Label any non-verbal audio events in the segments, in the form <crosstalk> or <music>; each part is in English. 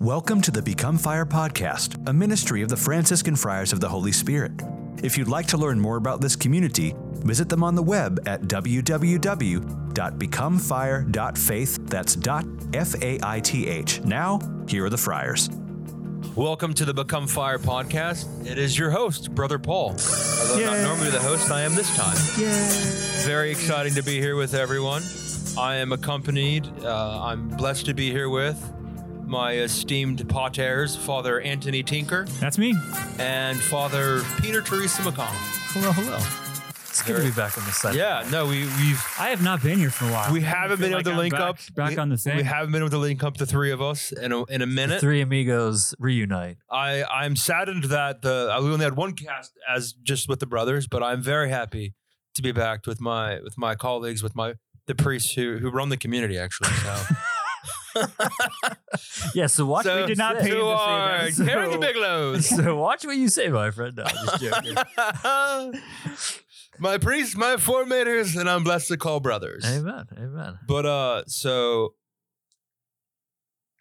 Welcome to the Become Fire podcast, a ministry of the Franciscan Friars of the Holy Spirit. If you'd like to learn more about this community, visit them on the web at www.becomefire.faith. That's dot F A I T H. Now, here are the Friars. Welcome to the Become Fire podcast. It is your host, Brother Paul. Although not normally the host, I am this time. Very exciting to be here with everyone. I am accompanied, uh, I'm blessed to be here with my esteemed paters, Father Anthony Tinker That's me. and Father Peter Teresa McConnell. Hello, hello. It's good to be back on the site. Yeah, no, we, we've I have not been here for a while. we haven't been able like to I'm link back, up. back we, on the thing. We haven't been able to link up the three of us in a, in a minute. three amigos reunite. I I'm saddened that the we only had one cast as just with the brothers, but I'm very happy to be back with my with my colleagues, with my the priests who who run the community actually. So, <laughs> <laughs> Yeah, so watch so what we you did not pay him who to say are <laughs> that. carrying the So- big loads. <laughs> So watch what you say, my friend. No, I'm just joking. <laughs> my priests, my formators, and I'm blessed to call brothers. amen. Amen. But uh, so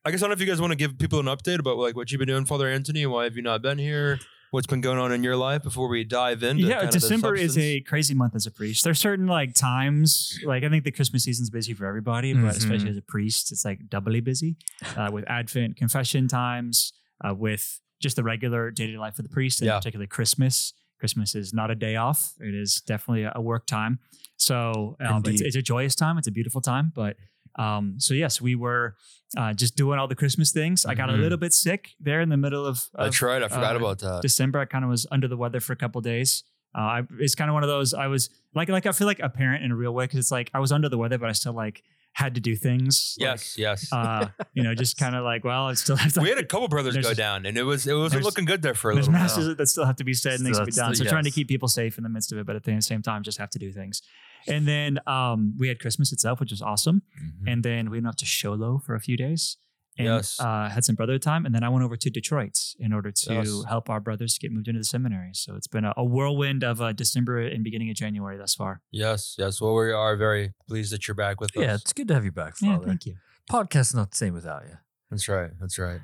I guess I don't know if you guys want to give people an update about like what you've been doing, Father Anthony. and Why have you not been here? What's been going on in your life before we dive into? yeah, kind of the December is a crazy month as a priest. There's certain like times, like I think the Christmas season's busy for everybody, but Mhm. especially as a priest, it's like doubly busy uh, with Advent, confession times, uh, with just the regular day to day life of the priest, and Yeah. particularly Christmas. Christmas is not a day off; it is definitely a, a work time. So um, it's, it's a joyous time. It's a beautiful time, but. Um, so yes, we were uh, just doing all the Christmas things. I got a Mhm. little bit sick there in the middle of, of That's right. I forgot uh, about that. December, I kind of was under the weather for a couple days. Uh, I, it's kind of one of those. I was like, like I feel like a parent in a real way because it's like I was under the weather, but I still like had to do things. yes, yes. Uh, you know, just <laughs> kind of like, well, I still have to. we had a couple brothers go down, and it was it wasn't looking good there for a There's little while. masses that still have to be said and things to be Still- done. So still- trying to keep people safe in the midst of it, but at the same time, just have to do things. And then um, we had Christmas itself, which was awesome. Mhm. And then we went up to Sholo for a few days and Yes. uh, had some brother time. And then I went over to Detroit in order to Yes. help our brothers get moved into the seminary. So it's been a, a whirlwind of uh, December and beginning of January thus far. Yes, yes. Well, we are very pleased that you're back with Yeah, us. Yeah, it's good to have you back, Yeah, Father. thank you. Podcast's not the same without you. That's right. That's right.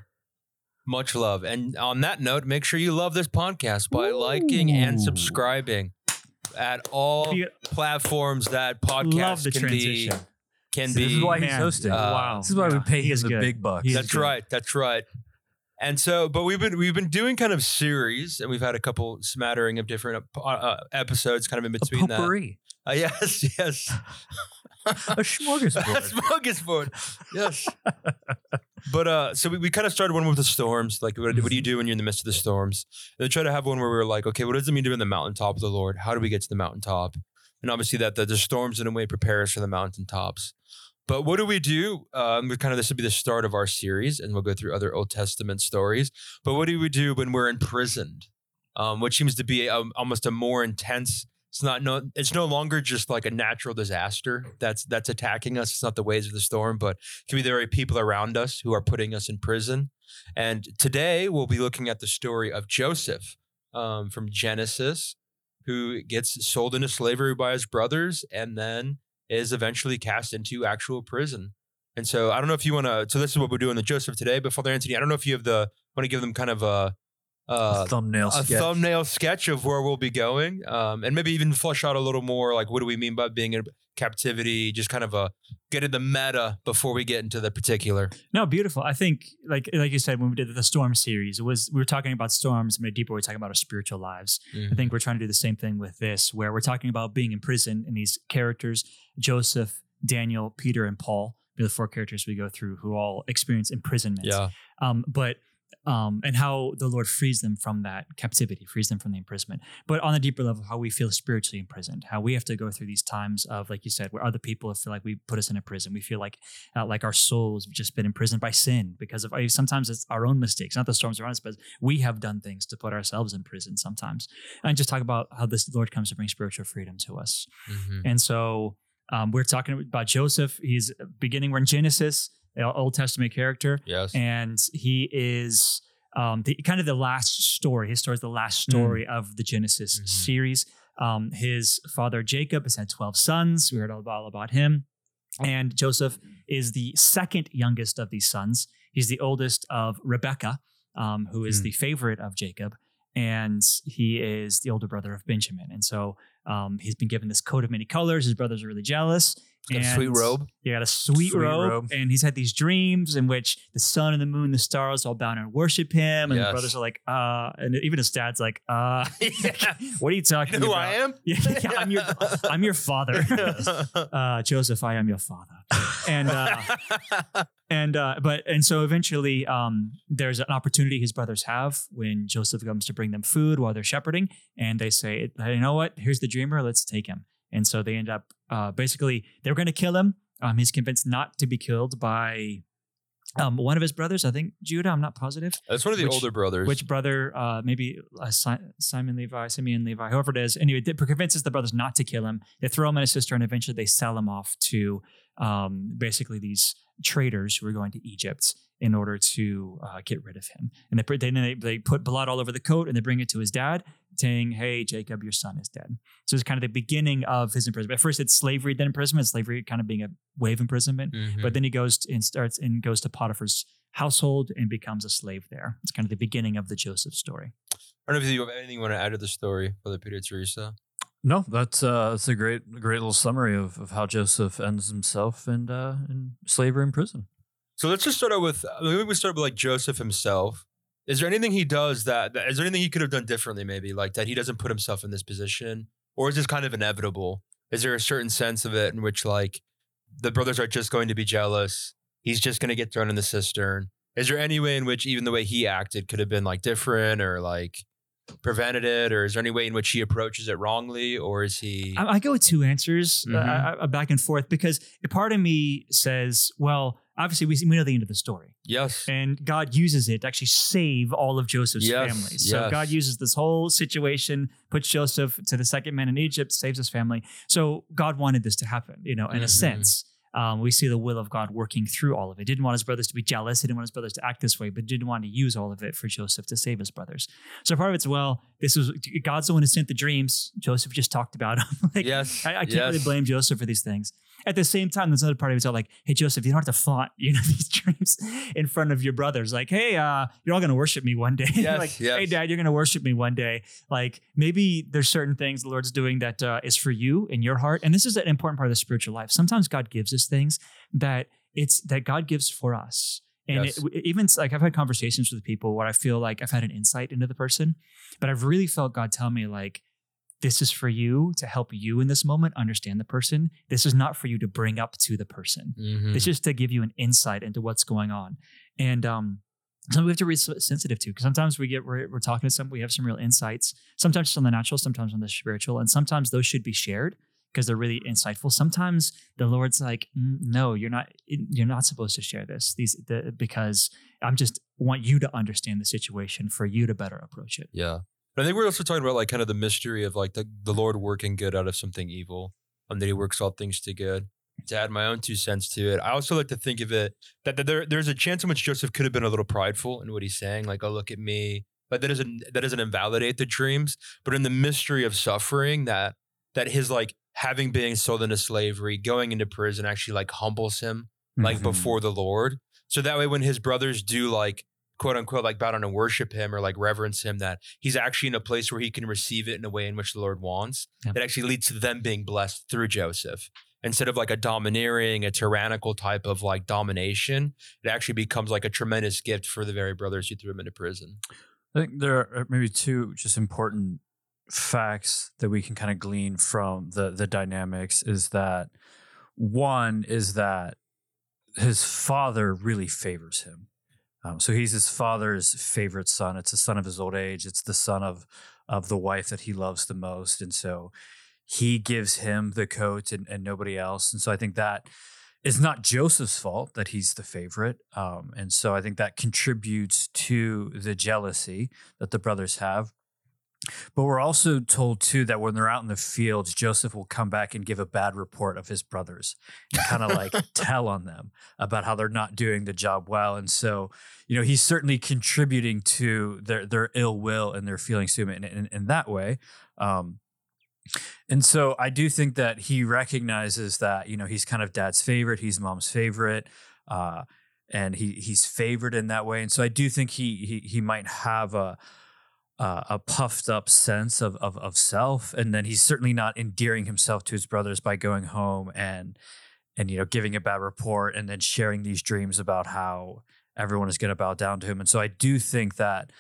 Much love. And on that note, make sure you love this podcast by liking and subscribing at all platforms that Love podcasts the can transition. be. Can See, be. this is why he's hosting. uh, wow. this is why we pay him is the good. big bucks. He's That's good. right. That's right. And so, but we've been we've been doing kind of series, and we've had a couple smattering of different uh, uh, episodes, kind of in a between that. potpourri. Uh, <laughs> yes, yes. A smorgasbord. <laughs> A smorgasbord. Yes. but uh, so we, we kind of started one with the storms. Like, what, what do you do when you're in the midst of the storms? And then try to have one where we were like, okay, what does it mean to be in the mountaintop of the Lord? How do we get to the mountaintop? And obviously, that the, the storms in a way prepare us for the mountaintops. But what do we do? Um, we kind of this will be the start of our series, and we'll go through other Old Testament stories. But what do we do when we're imprisoned? Um, which seems to be a, almost a more intense. It's not no. It's no longer just like a natural disaster that's that's attacking us. It's not the waves of the storm, but it can be the very people around us who are putting us in prison. And today we'll be looking at the story of Joseph um, from Genesis, who gets sold into slavery by his brothers and then is eventually cast into actual prison. And so I don't know if you want to. So this is what we're doing with Joseph today. But Father Anthony, I don't know if you have the want to give them kind of a. Uh, thumbnail a sketch. thumbnail sketch of where we'll be going, um, and maybe even flesh out a little more like what do we mean by being in captivity? Just kind of a get in the meta before we get into the particular. No, beautiful. I think, like like you said, when we did the storm series, it was we were talking about storms, made deeper. We're talking about our spiritual lives. I think we're trying to do the same thing with this, where we're talking about being in prison and these characters: Joseph, Daniel, Peter, and Paul. The four characters we go through who all experience imprisonment. yeah, Um, but um, and how the Lord frees them from that captivity, frees them from the imprisonment. But on a deeper level, how we feel spiritually imprisoned, how we have to go through these times of, like you said, where other people feel like we put us in a prison. We feel like uh, like our souls have just been imprisoned by sin because of sometimes it's our own mistakes, not the storms around us, but we have done things to put ourselves in prison sometimes. And just talk about how this Lord comes to bring spiritual freedom to us. Mhm. And so um, we're talking about Joseph. He's beginning, we're in Genesis, Old Testament character yes, and he is um, the kind of the last story. His story is the last story of the Genesis Mhm. series. Um, his father Jacob has had twelve sons. We heard all about, all about him, and Joseph is the second youngest of these sons. He's the oldest of Rebecca, um, who is Hmm. the favorite of Jacob, and he is the older brother of Benjamin. And so um, he's been given this coat of many colors. His brothers are really jealous. A sweet robe. He got a sweet, Sweet robe, robe. and he's had these dreams in which the sun and the moon, the stars all bow down and worship him. And Yes. the brothers are like, uh, and even his dad's like, uh, <laughs> <laughs> what are you talking You know who? I am? <laughs> Yeah, yeah, I'm your, I'm your father. uh, Joseph, I am your father. And uh, and uh, but and so eventually, um, there's an opportunity his brothers have when Joseph comes to bring them food while they're shepherding, and they say, "You know what? Here's the dreamer. Let's take him." And so they end up uh, basically they're going to kill him. Um, he's convinced not to be killed by um, one of his brothers. I think Judah. I'm not positive That's one of the Which- older brothers. which brother, uh, maybe uh, Si- Simon Levi, Simeon Levi, whoever it is. Anyway, it convinces the brothers not to kill him. They throw him and his sister, and eventually they sell him off to um, basically these traders who are going to Egypt in order to uh, get rid of him. And they, put- they, they they put blood all over the coat and they bring it to his dad, saying, "Hey, Jacob, your son is dead." So it's kind of the beginning of his imprisonment. At first, it's slavery, then imprisonment. Slavery kind of being a way of imprisonment. Mhm. But then he goes to, and starts and goes to Potiphar's household and becomes a slave there. It's kind of the beginning of the Joseph story. I don't know if you have anything you want to add to the story, Brother Peter Teresa. No, that's uh, that's a great great little summary of, of how Joseph ends himself in uh, in slavery in prison. So let's just start out with maybe we start with like Joseph himself. Is there anything he does that, that is there anything he could have done differently, maybe like that he doesn't put himself in this position, or is this kind of inevitable? Is there a certain sense of it in which like the brothers are just going to be jealous? He's just going to get thrown in the cistern. Is there any way in which even the way he acted could have been like different or like prevented it, or is there any way in which he approaches it wrongly, or is he? I, I go with two answers, uh, Mhm. I- I- back and forth, because a part of me says, well, obviously we, we know the end of the story. yes. And God uses it to actually save all of Joseph's Yes, family. So yes. God uses this whole situation, puts Joseph to the second man in Egypt, saves his family. So God wanted this to happen, you know, in a Mhm. sense. Um, we see the will of God working through all of it. Didn't want his brothers to be jealous. He didn't want his brothers to act this way, but didn't want to use all of it for Joseph to save his brothers. So part of it's well, this was God's the one who sent the dreams. Joseph just talked about them. <laughs> like, yes. I, I can't yes. really blame Joseph for these things. At the same time, there's another part of it's all like, hey, Joseph, you don't have to flaunt, <laughs> you know, these dreams in front of your brothers. Like, hey, uh, you're all gonna worship me one day. <laughs> Yes, like, yes. hey, dad, you're gonna worship me one day. Like, maybe there's certain things the Lord's doing that uh, is for you in your heart. And this is an important part of the spiritual life. Sometimes God gives us things that it's that God gives for us. And Yes. it, even like I've had conversations with people where I feel like I've had an insight into the person, but I've really felt God tell me like, this is for you to help you in this moment understand the person. This is not for you to bring up to the person. Mhm. It's just to give you an insight into what's going on. And um, something we have to be sensitive to because sometimes we get we're, we're talking to some we have some real insights. Sometimes it's on the natural, sometimes on the spiritual, and sometimes those should be shared because they're really insightful. Sometimes the Lord's like, "Mm, no, you're not. You're not supposed to share this. These the, because I'm just want you to understand the situation for you to better approach it. Yeah. But I think we're also talking about like kind of the mystery of like the, the Lord working good out of something evil, and that He works all things to good. To add my own two cents to it, I also like to think of it that, that there there's a chance in which Joseph could have been a little prideful in what he's saying, like, "Oh, look at me," but that doesn't that doesn't invalidate the dreams. But in the mystery of suffering, that that his like having been sold into slavery, going into prison, actually like humbles him like Mhm. before the Lord. So that way, when his brothers do like quote unquote like bow down and worship him or like reverence him, that he's actually in a place where he can receive it in a way in which the Lord wants. Yep. It actually leads to them being blessed through Joseph. Instead of like a domineering, a tyrannical type of like domination, it actually becomes like a tremendous gift for the very brothers who threw him into prison. I think there are maybe two just important facts that we can kind of glean from the the dynamics is that one is that his father really favors him. Um, so he's his father's favorite son. It's the son of his old age. It's the son of of the wife that he loves the most, and so he gives him the coat and, and nobody else. And so I think that it's not Joseph's fault that he's the favorite. Um, and so I think that contributes to the jealousy that the brothers have. But we're also told too that when they're out in the fields, Joseph will come back and give a bad report of his brothers and kind of like <laughs> tell on them about how they're not doing the job well. And so, you know, he's certainly contributing to their their ill will and their feelings to him in, in, in that way. Um, and so I do think that he recognizes that, you know, he's kind of dad's favorite, he's mom's favorite. Uh, and he he's favored in that way. And so I do think he he he might have a uh, a puffed up sense of, of of self, and then he's certainly not endearing himself to his brothers by going home and and you know giving a bad report and then sharing these dreams about how everyone is going to bow down to him. And so I do think that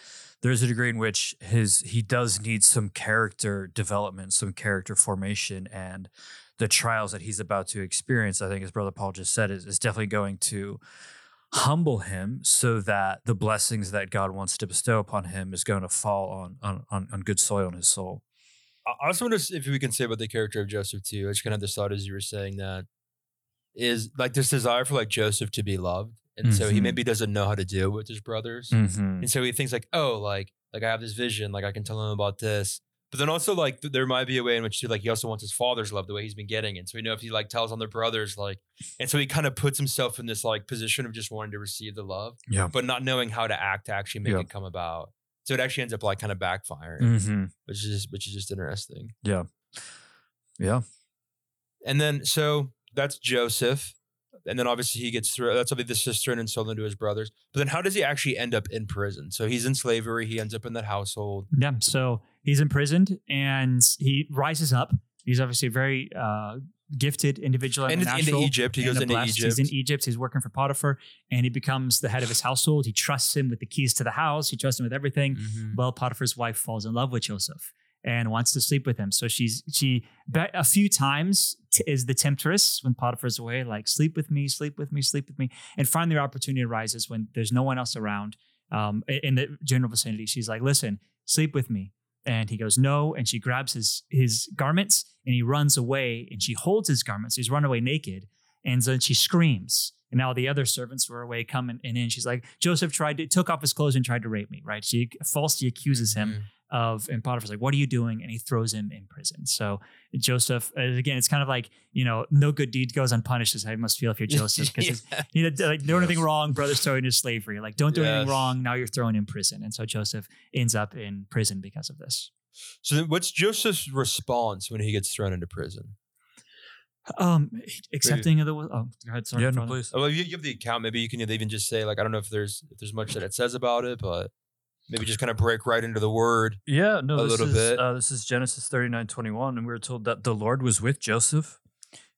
there's a degree in which his he does need some character development, some character formation, and the trials that he's about to experience. I think, as Brother Paul just said, is, is definitely going to humble him so that the blessings that God wants to bestow upon him is going to fall on on on, on good soil in his soul. I also wonder if we can say about the character of Joseph too. I just kind of this thought as you were saying that is like this desire for like Joseph to be loved. And so he Mhm. maybe doesn't know how to deal with his brothers. Mm-hmm. And so he thinks like, oh, like, like I have this vision, like I can tell him about this. But then also like th- there might be a way in which too, like he also wants his father's love the way he's been getting it. So we know if he like tells on their brothers, like, and so he kind of puts himself in this like position of just wanting to receive the love, Yeah. but not knowing how to act to actually make Yeah. it come about. So it actually ends up like kind of backfiring, Mm-hmm. which is which is just interesting. Yeah. Yeah. And then so that's Joseph. And then obviously he gets through that's obviously the cistern and sold into his brothers. But then how does he actually end up in prison? So he's in slavery, he ends up in that household. Yeah. So he's imprisoned and he rises up. He's obviously a very uh, gifted individual And it's into Egypt. He goes into blessed. Egypt. He's in Egypt. He's working for Potiphar and he becomes the head of his household. He trusts him with the keys to the house. He trusts him with everything. Mhm. Well, Potiphar's wife falls in love with Joseph and wants to sleep with him. So she's she a few times t- is the temptress when Potiphar's away, like sleep with me, sleep with me, sleep with me. And finally, opportunity arises when there's no one else around um, in the general vicinity. She's like, "Listen, sleep with me." And he goes, "No." And she grabs his his garments and he runs away. And she holds his garments. He's run away naked. And then she screams. And now the other servants were away, coming and in. She's like, Joseph tried to took off his clothes and tried to rape me. Right? She falsely accuses him Mhm. Of and Potiphar's like, "What are you doing?" And he throws him in prison. So Joseph, uh, again, it's kind of like you know, no good deed goes unpunished. Is how you must feel if you're <laughs> Joseph because Yeah. you know, like do anything wrong, brother's thrown into slavery. Like don't do Yes. anything wrong, now you're thrown in prison. And so Joseph ends up in prison because of this. So then what's Joseph's response when he gets thrown into prison? Um, accepting of the will. Oh, go ahead. Sorry, yeah. No, please. Oh, well, you, you have the account. Maybe you can even just say like I don't know if there's if there's much that it says about it, but maybe just kind of break right into the word. Yeah, no, a this little is, bit. Uh, this is Genesis thirty nine twenty one, and we were told that the Lord was with Joseph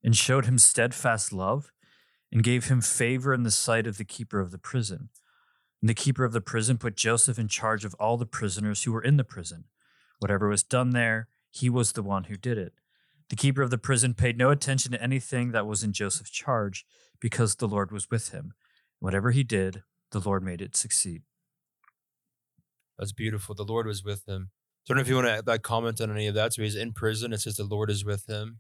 and showed him steadfast love and gave him favor in the sight of the keeper of the prison. And the keeper of the prison put Joseph in charge of all the prisoners who were in the prison. Whatever was done there, he was the one who did it. The keeper of the prison paid no attention to anything that was in Joseph's charge because the Lord was with him. Whatever he did, the Lord made it succeed. That's beautiful. The Lord was with him. So I don't know if you want to like comment on any of that. So he's in prison. It says the Lord is with him.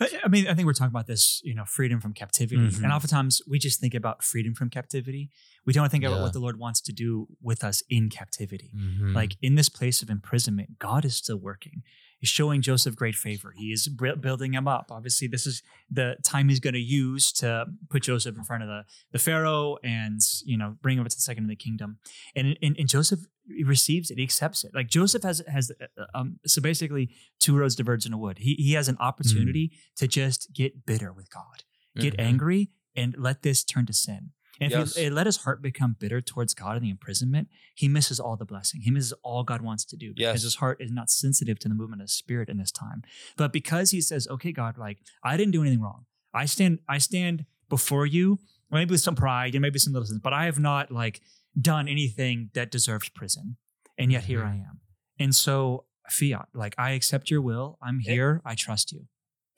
I mean, I think we're talking about this, you know, freedom from captivity. Mhm. And oftentimes we just think about freedom from captivity. We don't think about what the Lord wants to do with us in captivity. Mm-hmm. Like in this place of imprisonment, God is still working. He's showing Joseph great favor. He is building him up. Obviously, this is the time he's going to use to put Joseph in front of the, the Pharaoh and, you know, bring him to the second of the kingdom. And, and, and Joseph he receives it. He accepts it. Like Joseph has, has uh, um, so basically two roads diverge in a wood. He, he has an opportunity to just get bitter with God, get Mhm. angry, and let this turn to sin. And if Yes. he, let his heart become bitter towards God in the imprisonment, he misses all the blessing. He misses all God wants to do because Yes. his heart is not sensitive to the movement of the Spirit in this time. But because he says, "Okay, God, like I didn't do anything wrong. I stand, I stand before you, maybe with some pride and maybe some little sins, but I have not like done anything that deserves prison, and yet here I Mm-hmm. am. And so, fiat, like I accept your will. I'm Eh here. I trust you.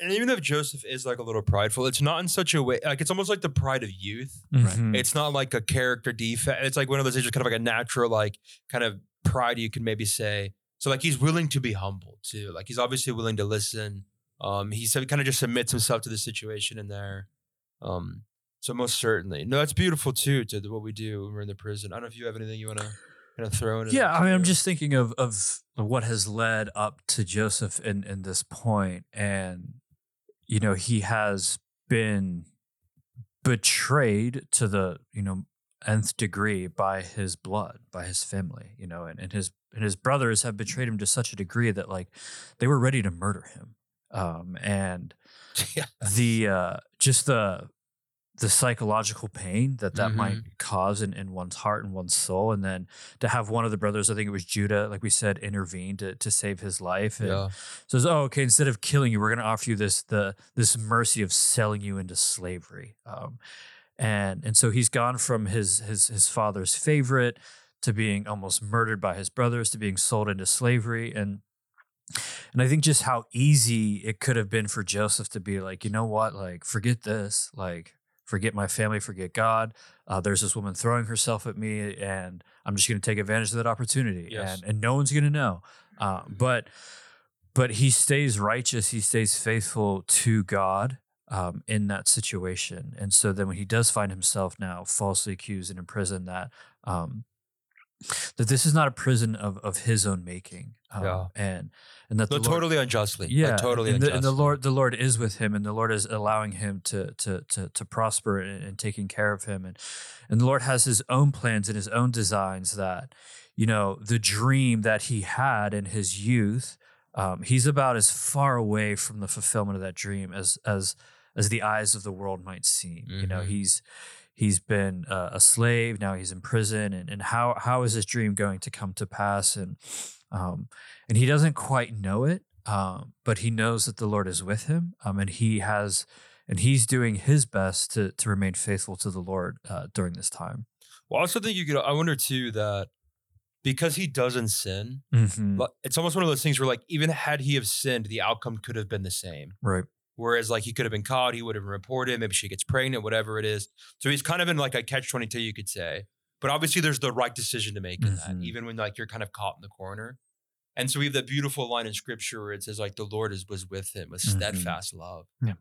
And even if Joseph is like a little prideful, it's not in such a way. Like it's almost like the pride of youth. Mhm. It's not like a character defect. It's like one of those. It's just kind of like a natural, like kind of pride you can maybe say. So like he's willing to be humble too. Like he's obviously willing to listen. Um, he said kind of just submits himself to the situation in there. Um, so most certainly, no, that's beautiful too. To what we do when we're in the prison. I don't know if you have anything you want to kind of throw in. Yeah, I mean, I'm just thinking of of what has led up to Joseph in in this point, and you know, he has been betrayed to the you know nth degree by his blood, by his family, you know, and, and his and his brothers have betrayed him to such a degree that like they were ready to murder him, um, and <laughs> yeah. the uh just the the psychological pain that that might Mm-hmm. cause in, in one's heart and one's soul and then to have one of the brothers i think it was judah like we said intervene to, to save his life and Yeah. says oh okay instead of killing you we're going to offer you this the this mercy of selling you into slavery um, and and so he's gone from his his his father's favorite to being almost murdered by his brothers to being sold into slavery and and I think just how easy it could have been for Joseph to be like, you know what, like forget this, like forget my family, forget God. Uh, there's this woman throwing herself at me, and I'm just going to take advantage of that opportunity, Yes. and and no one's going to know. Uh, but but he stays righteous, he stays faithful to God um, in that situation, and so then when he does find himself now falsely accused and in prison, that um, that this is not a prison of of his own making, um, Yeah. and and that No, the Lord, totally unjustly. Like, yeah, totally and the, unjustly. and the Lord, the Lord is with him, and the Lord is allowing him to to to to prosper and, and taking care of him, and and the Lord has His own plans and His own designs that, you know, the dream that he had in his youth, um, he's about as far away from the fulfillment of that dream as as as the eyes of the world might seem. You know, Mhm. he's he's been uh, a slave now he's in prison and, and how how is this dream going to come to pass and um and he doesn't quite know it um but he knows that the lord is with him um and he has and he's doing his best to to remain faithful to the lord uh, during this time well, I also think you could. I wonder too that because he doesn't sin, Mhm. it's almost one of those things where, like, even had he have sinned, the outcome could have been the same. right Whereas, like, he could have been caught, he would have reported, maybe she gets pregnant, whatever it is. So he's kind of in like a catch 22, you could say. But obviously, there's the right decision to make in that, Mhm. even when like you're kind of caught in the corner. And so we have that beautiful line in scripture where it says, like, the Lord is was with him with Mhm. steadfast love. Yeah.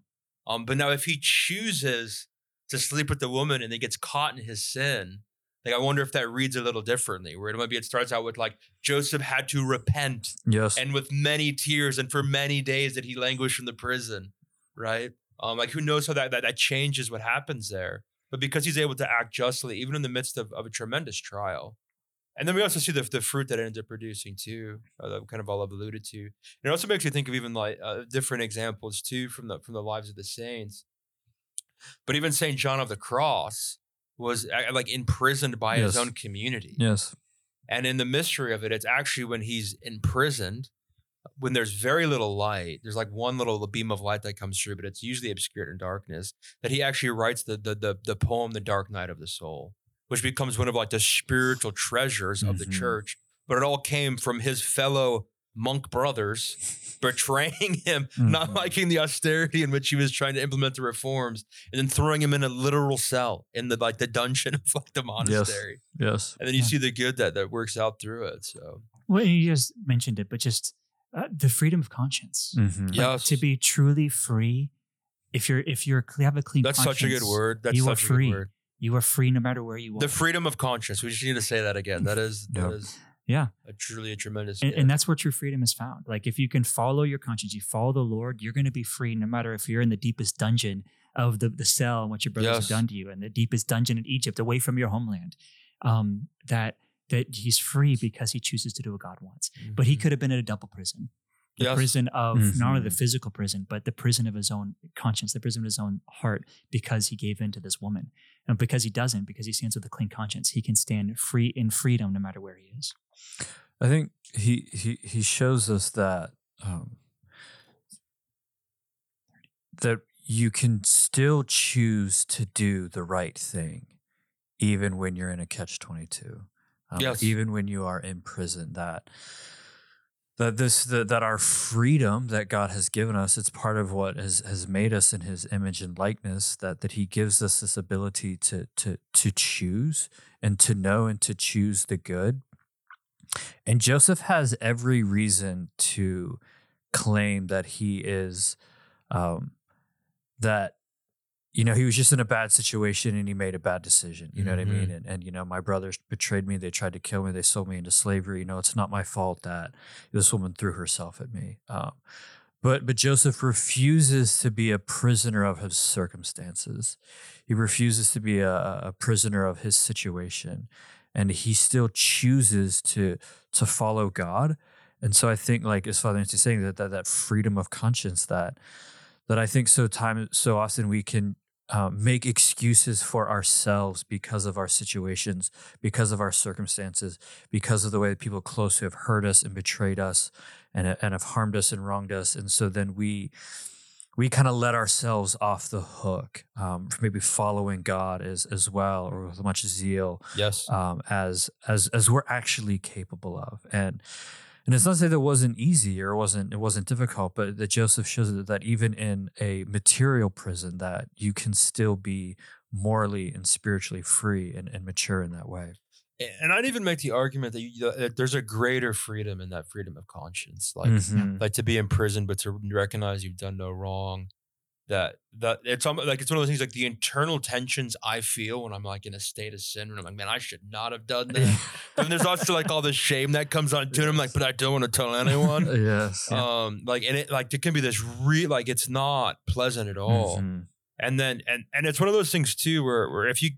Um, but now if he chooses to sleep with the woman and then gets caught in his sin, like I wonder if that reads a little differently, where it maybe it starts out with like Joseph had to repent yes and with many tears and for many days that he languished from the prison, right? Um, like who knows how that, that that changes what happens there. But because he's able to act justly, even in the midst of, of a tremendous trial. And then we also see the, the fruit that it ends up producing too, uh, that kind of all I've alluded to. And it also makes you think of even like uh, different examples too from the from the lives of the saints. But even Saint John of the Cross was uh, like imprisoned by his own community. yes And in the mystery of it, it's actually when he's imprisoned, when there's very little light, there's like one little beam of light that comes through, but it's usually obscured in darkness, that he actually writes the the the, the poem The Dark Night of the Soul, which becomes one of like the spiritual treasures of the Mhm. church. But it all came from his fellow monk brothers <laughs> betraying him, not Mhm. liking the austerity in which he was trying to implement the reforms, and then throwing him in a literal cell in the like the dungeon <laughs> of like the monastery. yes And then you Yeah. see the good that that works out through it. So Well, you just mentioned it, but just uh, the freedom of conscience. Mhm. Yeah. Like, Yes. to be truly free. If you're if you're you have a clean that's such a good word. That's you are such a free. good word. You are free no matter where you are. The freedom of conscience. We just need to say that again. That is that Yep. is yeah. a truly a tremendous. And, and that's where true freedom is found. Like if you can follow your conscience, you follow the Lord, you're going to be free no matter if you're in the deepest dungeon of the, the cell and what your brothers Yes. have done to you and the deepest dungeon in Egypt away from your homeland. Um, that that he's free because he chooses to do what God wants. But he Mhm. could have been in a double prison. The Yes. prison of not only the Mhm. physical prison, but the prison of his own conscience, the prison of his own heart, because he gave in to this woman. And because he doesn't, because he stands with a clean conscience, he can stand free in freedom no matter where he is. I think he he he shows us that um, that you can still choose to do the right thing, even when you're in a catch twenty two. Um, Yes. Even when you are in prison, that that this that, that our freedom that God has given us, it's part of what has has made us in His image and likeness. That that He gives us this ability to to to choose and to know and to choose the good. And Joseph has every reason to claim that he is, um, that, you know, he was just in a bad situation and he made a bad decision. You know what I mean? And, and, you know, my brothers betrayed me. They tried to kill me. They sold me into slavery. You know, it's not my fault that this woman threw herself at me. Um, but, but Joseph refuses to be a prisoner of his circumstances. He refuses to be a, a prisoner of his situation and he still chooses to to follow God. And so I think, like as Father Anthony's saying, that that, that freedom of conscience that that I think so time so often we can um, make excuses for ourselves because of our situations, because of our circumstances, because of the way that people close who have hurt us and betrayed us and, and have harmed us and wronged us. And so then we we kind of let ourselves off the hook um, for maybe following God as as well or with much zeal Yes. um, as as as we're actually capable of. And and it's not to say that it wasn't easy or it wasn't it wasn't difficult, but that Joseph shows that, that even in a material prison, that you can still be morally and spiritually free and, and mature in that way. and I'd even make the argument that, you, that there's a greater freedom in that freedom of conscience. Like, Mhm. like to be in prison, but to recognize you've done no wrong. That that it's almost like it's one of those things like the internal tensions I feel when I'm like in a state of sin, and I'm like, man, I should not have done that. <laughs> and there's also like all the shame that comes on to it. I'm like, but I don't want to tell anyone. <laughs> yes. Um, like, and it like it can be this real like it's not pleasant at all. Mhm. And then and and it's one of those things too where where if you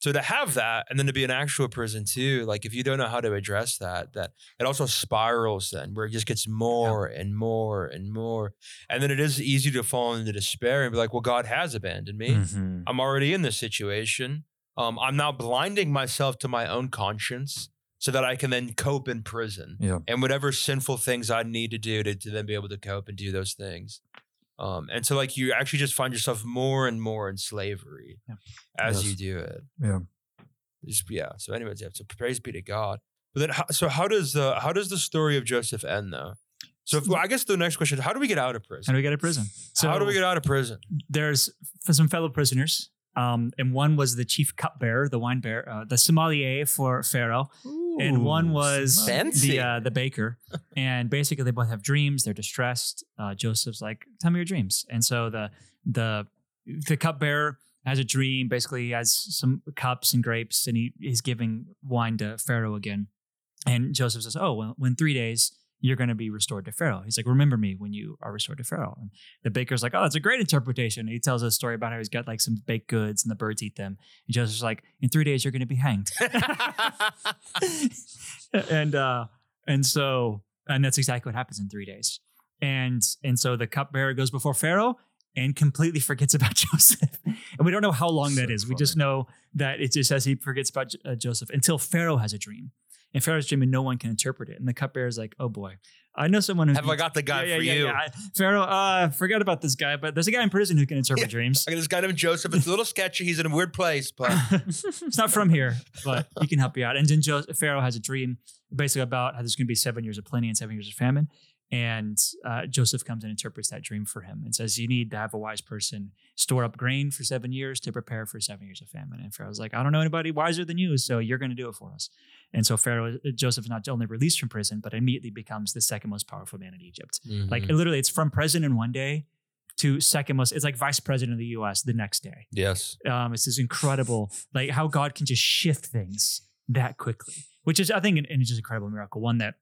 so to have that and then to be an actual prison too, like if you don't know how to address that, that it also spirals then where it just gets more and more and more. And then it is easy to fall into despair and be like, well, God has abandoned me. Mhm. I'm already in this situation. Um, I'm now blinding myself to my own conscience so that I can then cope in prison Yeah. and whatever sinful things I need to do to, to then be able to cope and do those things. Um, and so like you actually just find yourself more and more in slavery Yeah. as Yes. you do it. Yeah. Just, yeah. So anyways, yeah. So praise be to God. But then, how, so how does the how does the story of Joseph end though? So if, well, I guess the next question: is How do we get out of prison? How do we get to prison? So how do we get out of prison? there's some fellow prisoners. Um, and one was the chief cupbearer, the wine bearer, uh, the sommelier for Pharaoh, and one was Fancy. the uh, the baker. and basically, they both have dreams. They're distressed. Uh, Joseph's like, "Tell me your dreams." And so the the the cupbearer has a dream. Basically, he has some cups and grapes, and he he's giving wine to Pharaoh again. And Joseph says, "Oh, well, in three days." You're going to be restored to Pharaoh. He's like, remember me when you are restored to Pharaoh. And the baker's like, oh, that's a great interpretation. And he tells a story about how he's got like some baked goods and the birds eat them. And Joseph's like, in three days, you're going to be hanged. <laughs> and uh and so and that's exactly what happens in three days and and so the cupbearer goes before pharaoh and completely forgets about <laughs> joseph and we don't know how long that So is we just know that it just says he forgets about uh, joseph until pharaoh has a dream and pharaoh's dream and no one can interpret it and the cupbearer is like oh boy i know someone who Have I got the guy yeah, for yeah, you? yeah, yeah. pharaoh uh forgot about this guy but there's a guy in prison who can <laughs> interpret dreams I got this guy named Joseph. It's a little sketchy. He's in a weird place, but <laughs> it's not from here, but he can help you out. And then jo- Pharaoh has a dream basically about how there's going to be seven years of plenty and seven years of famine. And uh, Joseph comes and interprets that dream for him and says, You need to have a wise person store up grain for seven years to prepare for seven years of famine. And Pharaoh's like, I don't know anybody wiser than you, so you're going to do it for us. And so Pharaoh, Joseph is not only released from prison, but immediately becomes the second most powerful man in Egypt. Like Mhm. literally, it's from president one day to second most, it's like vice president of the US the next day yes, um, it's this incredible, like how God can just shift things that quickly, which is, I think, an, an just incredible miracle. One that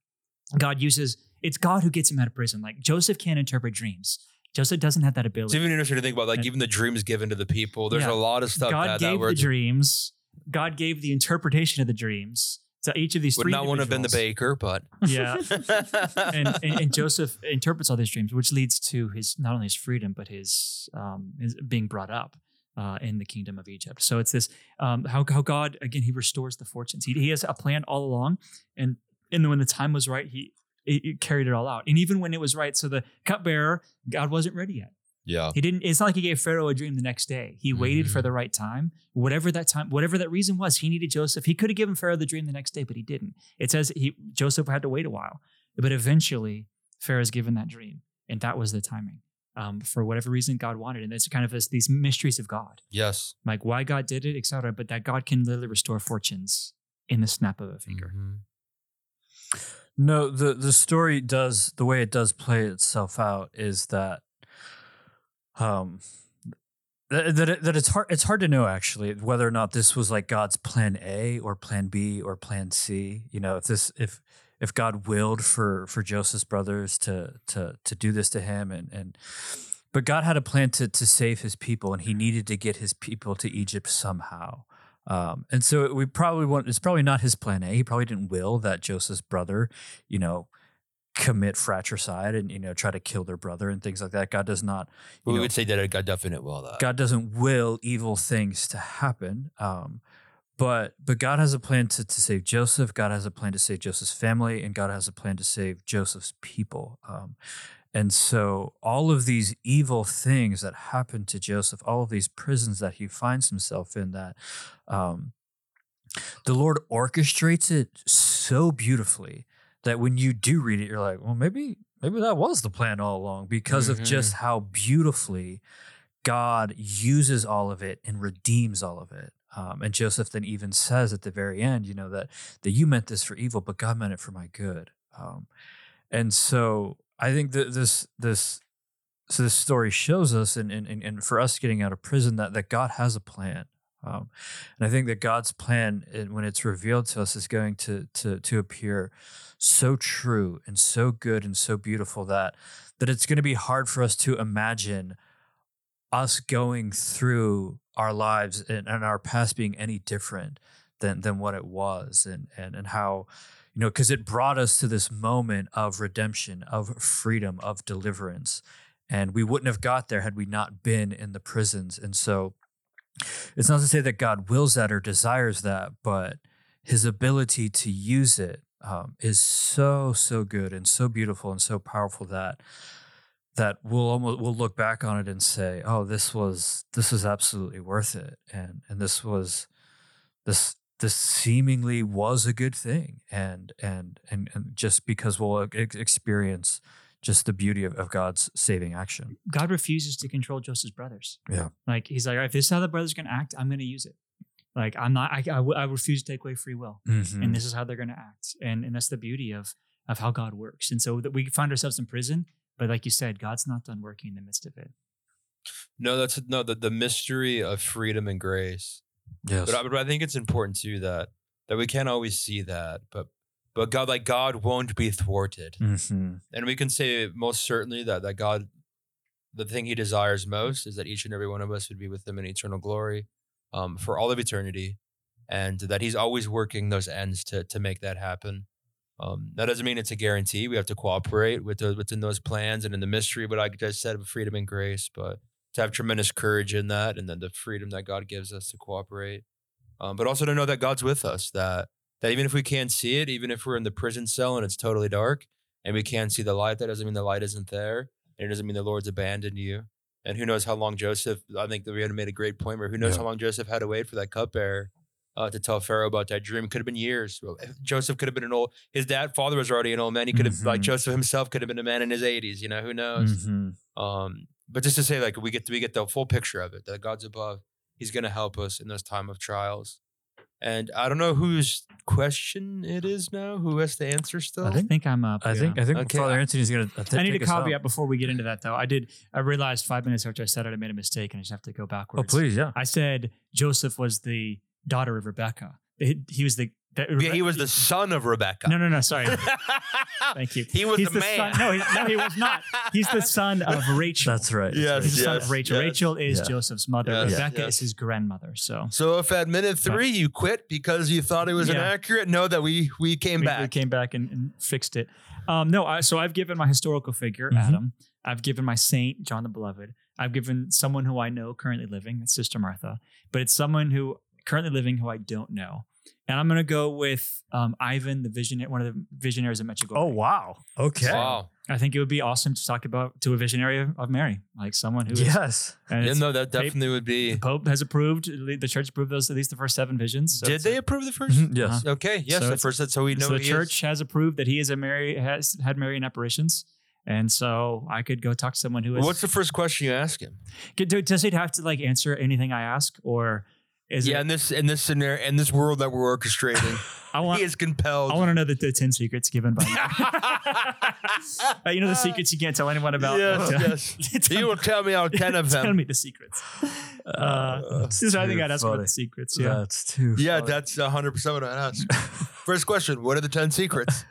God uses. It's God who gets him out of prison. Like Joseph can't interpret dreams. Joseph doesn't have that ability. it's even interesting to think about. Like And- even the dreams given to the people. There's Yeah. a lot of stuff God that, gave that the dreams. God gave the interpretation of the dreams to each of these would three. not want to have been the baker, but <laughs> Yeah. and, <laughs> and, and Joseph interprets all these dreams, which leads to his not only his freedom but his, um, his being brought up uh, in the kingdom of Egypt. So it's this um, how how God again he restores the fortunes. He, he has a plan all along, and and when the time was right, he, he he carried it all out. And even when it was right, so the cupbearer, God wasn't ready yet. Yeah, He didn't. It's not like he gave Pharaoh a dream the next day. He waited for Mhm. the right time, whatever that time, whatever that reason was. He needed Joseph. He could have given Pharaoh the dream the next day, but he didn't. It says he Joseph had to wait a while, but eventually Pharaoh's given that dream, and that was the timing. Um, for whatever reason, God wanted, and it's kind of this, these mysteries of God, yes. like why God did it, etc. But that God can literally restore fortunes in the snap of a finger. Mhm. No, the the story does the way it does play itself out is that um that that, that it's hard it's hard to know actually whether or not this was like God's plan A or plan B or plan C. You know, if this if if God willed for for Joseph's brothers to to to do this to him and and but God had a plan to to save his people and he needed to get his people to Egypt somehow. Um, and so we probably want it's probably not his plan A. He probably didn't will that Joseph's brother, you know, commit fratricide and you know try to kill their brother and things like that. God does not. you we know, would say that God definite will that. God doesn't will evil things to happen. Um, but but God has a plan to, to save Joseph. God has a plan to save Joseph's family, and God has a plan to save Joseph's people. Um, and so all of these evil things that happen to Joseph, all of these prisons that he finds himself in, that um, the Lord orchestrates it so beautifully that when you do read it, you're like, well, maybe maybe that was the plan all along because of just how beautifully God uses all of it and redeems all of it. Um, and Joseph then even says at the very end, you know, that that you meant this for evil, but God meant it for my good. Um, and so I think that this this so this story shows us, and and and for us getting out of prison, that that God has a plan. Um, and I think that God's plan, when it's revealed to us, is going to to to appear so true and so good and so beautiful that that it's going to be hard for us to imagine us going through our lives and, and our past being any different than than what it was and and and how you know because it brought us to this moment of redemption of freedom of deliverance and we wouldn't have got there had we not been in the prisons. And so it's not to say that god wills that or desires that but his ability to use it um, is so so good and so beautiful and so powerful that that we'll almost we'll look back on it and say, "Oh, this was this was absolutely worth it," and and this was this this seemingly was a good thing, and and and, and just because we'll experience just the beauty of, of God's saving action. God refuses to control Joseph's brothers. Yeah. Like he's like, "All right, if this is how the brothers are going to act, I'm going to use it. Like I'm not, I, I, w- I refuse to take away free will. Mm-hmm. And this is how they're going to act. And, and that's the beauty of, of how God works. And so that we find ourselves in prison, but like you said, God's not done working in the midst of it. No, that's no the, the mystery of freedom and grace. yes. But I, but I think it's important too that that we can't always see that, but but God like God won't be thwarted, mm-hmm. and we can say most certainly that that God, the thing He desires most is that each and every one of us would be with Him in eternal glory, um, for all of eternity, and that He's always working those ends to to make that happen. Um, that doesn't mean it's a guarantee. We have to cooperate with the, within those plans and in the mystery, what I just said of freedom and grace, but to have tremendous courage in that, and then the freedom that God gives us to cooperate um, but also to know that God's with us. That that even if we can't see it, even if we're in the prison cell and it's totally dark and we can't see the light, that doesn't mean the light isn't there, and it doesn't mean the Lord's abandoned you. And who knows how long Joseph? I think that we had made a great point where who knows Yeah. how long Joseph had to wait for that cupbearer uh, to tell Pharaoh about that dream. Could have been years. Joseph could have been an old. His dad, father was already an old man. He could have like Mhm. Joseph himself could have been a man in his eighties. You know who knows? Mm-hmm. Um, but just to say, like, we get we get the full picture of it. That God's above. He's going to help us in those time of trials. And I don't know whose question it is now. Who has to answer still? I think I'm up. I yeah. think I think Okay, Father I- Anthony's gonna. I need a take us out. caveat before we get into that, though. I did. I realized five minutes after I said it, I made a mistake, and I just have to go oh, backwards. Oh please, yeah. I said Joseph was the daughter of Rebecca. He, he was the. That- Yeah, he was the son of Rebecca. No, no, no. Sorry. <laughs> Thank you. He was He's the man. Son, no, he, no, he was not. He's the son of <laughs> Rachel. That's right. that's Yes, right. He's the son of Rachel. yes. Rachel is Yeah. Joseph's mother. Yes, Rebecca yes. is his grandmother. So So if at minute three you quit because you thought it was Yeah. inaccurate, know that we we came we, back. we came back and, and fixed it. Um, no, I, so I've given my historical figure, Mhm. Adam. I've given my saint, John the Beloved. I've given someone who I know currently living, that's Sister Martha, but it's someone who currently living who I don't know. And I'm going to go with um, Ivan, the visionary, one of the visionaries of Medjugorje. Oh wow. Okay. Wow. I think it would be awesome to talk about to a visionary of, of Mary, like someone who is. Yes. and Yeah, no, that definitely would be. the. Pope has approved, the church approved those at least the first seven visions. So Did they a- approve the 1st Mhm, Yes. Okay. Yes. So the first. That's so we know so the he is. church has approved that he is a Mary has had Marian apparitions. And so I could go talk to someone who is. What's the first question you ask him? Does he have to like answer anything I ask, or is yeah, it? in this in this scenario, in this world that we're orchestrating, <laughs> I want. he is compelled. I want to know the, the ten secrets given by. <laughs> Uh, you know the secrets you can't tell anyone about. Yes, <laughs> Tell- yes. tell You will tell me all ten of them. Tell me the secrets. Uh, so I think too I'd ask about the secrets. Yeah. That's too. Yeah, funny. that's hundred percent what I'd ask. First question: What are the ten secrets?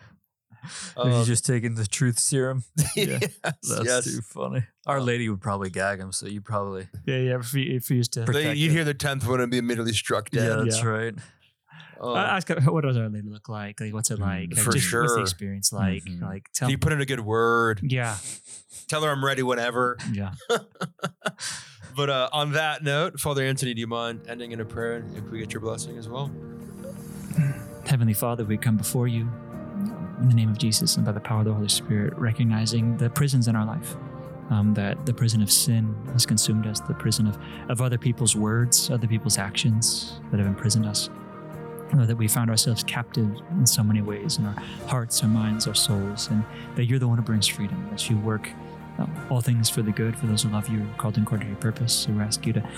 <laughs> Have you Um, just taken the truth serum? <laughs> <laughs> yes, That's yes. too funny. Our lady would probably gag him, so you probably. Yeah, yeah. If you, if you used to. They- protect you'd him. hear the tenth one and be immediately struck Yeah, dead. that's Yeah. right. Oh. I ask her, what does our lady look like? Like, what's it Mm, like? Like, for just, What's the experience like? Mhm. Like, tell Can you put in a good word? Yeah, Tell her I'm ready whenever. yeah. But uh, on that note, Father Anthony, do you mind ending in a prayer if we get your blessing as well? Heavenly Father, we come before you in the name of Jesus and by the power of the Holy Spirit, recognizing the prisons in our life. Um, that the prison of sin has consumed us, the prison of, of other people's words, other people's actions that have imprisoned us. Lord, that we found ourselves captive in so many ways in our hearts, our minds, our souls, and that you're the one who brings freedom, that you work um, all things for the good for those who love you, called according to your purpose. So we ask you to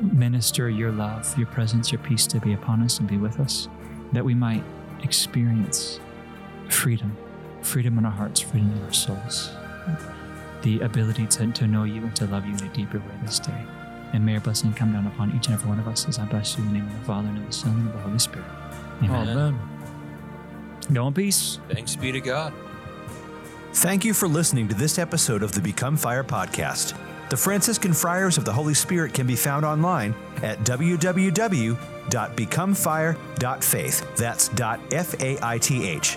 minister your love, your presence, your peace to be upon us and be with us, that we might experience freedom, freedom in our hearts, freedom in our souls, the ability to, to know you and to love you in a deeper way this day. And may your blessing come down upon each and every one of us as I bless you in the name of the Father and of the Son and of the Holy Spirit. Amen. Amen. Go in peace. Thanks be to God. Thank you for listening to this episode of the Become Fire podcast. The Franciscan Friars of the Holy Spirit can be found online at www.becomefire.faith. That's F A I T H.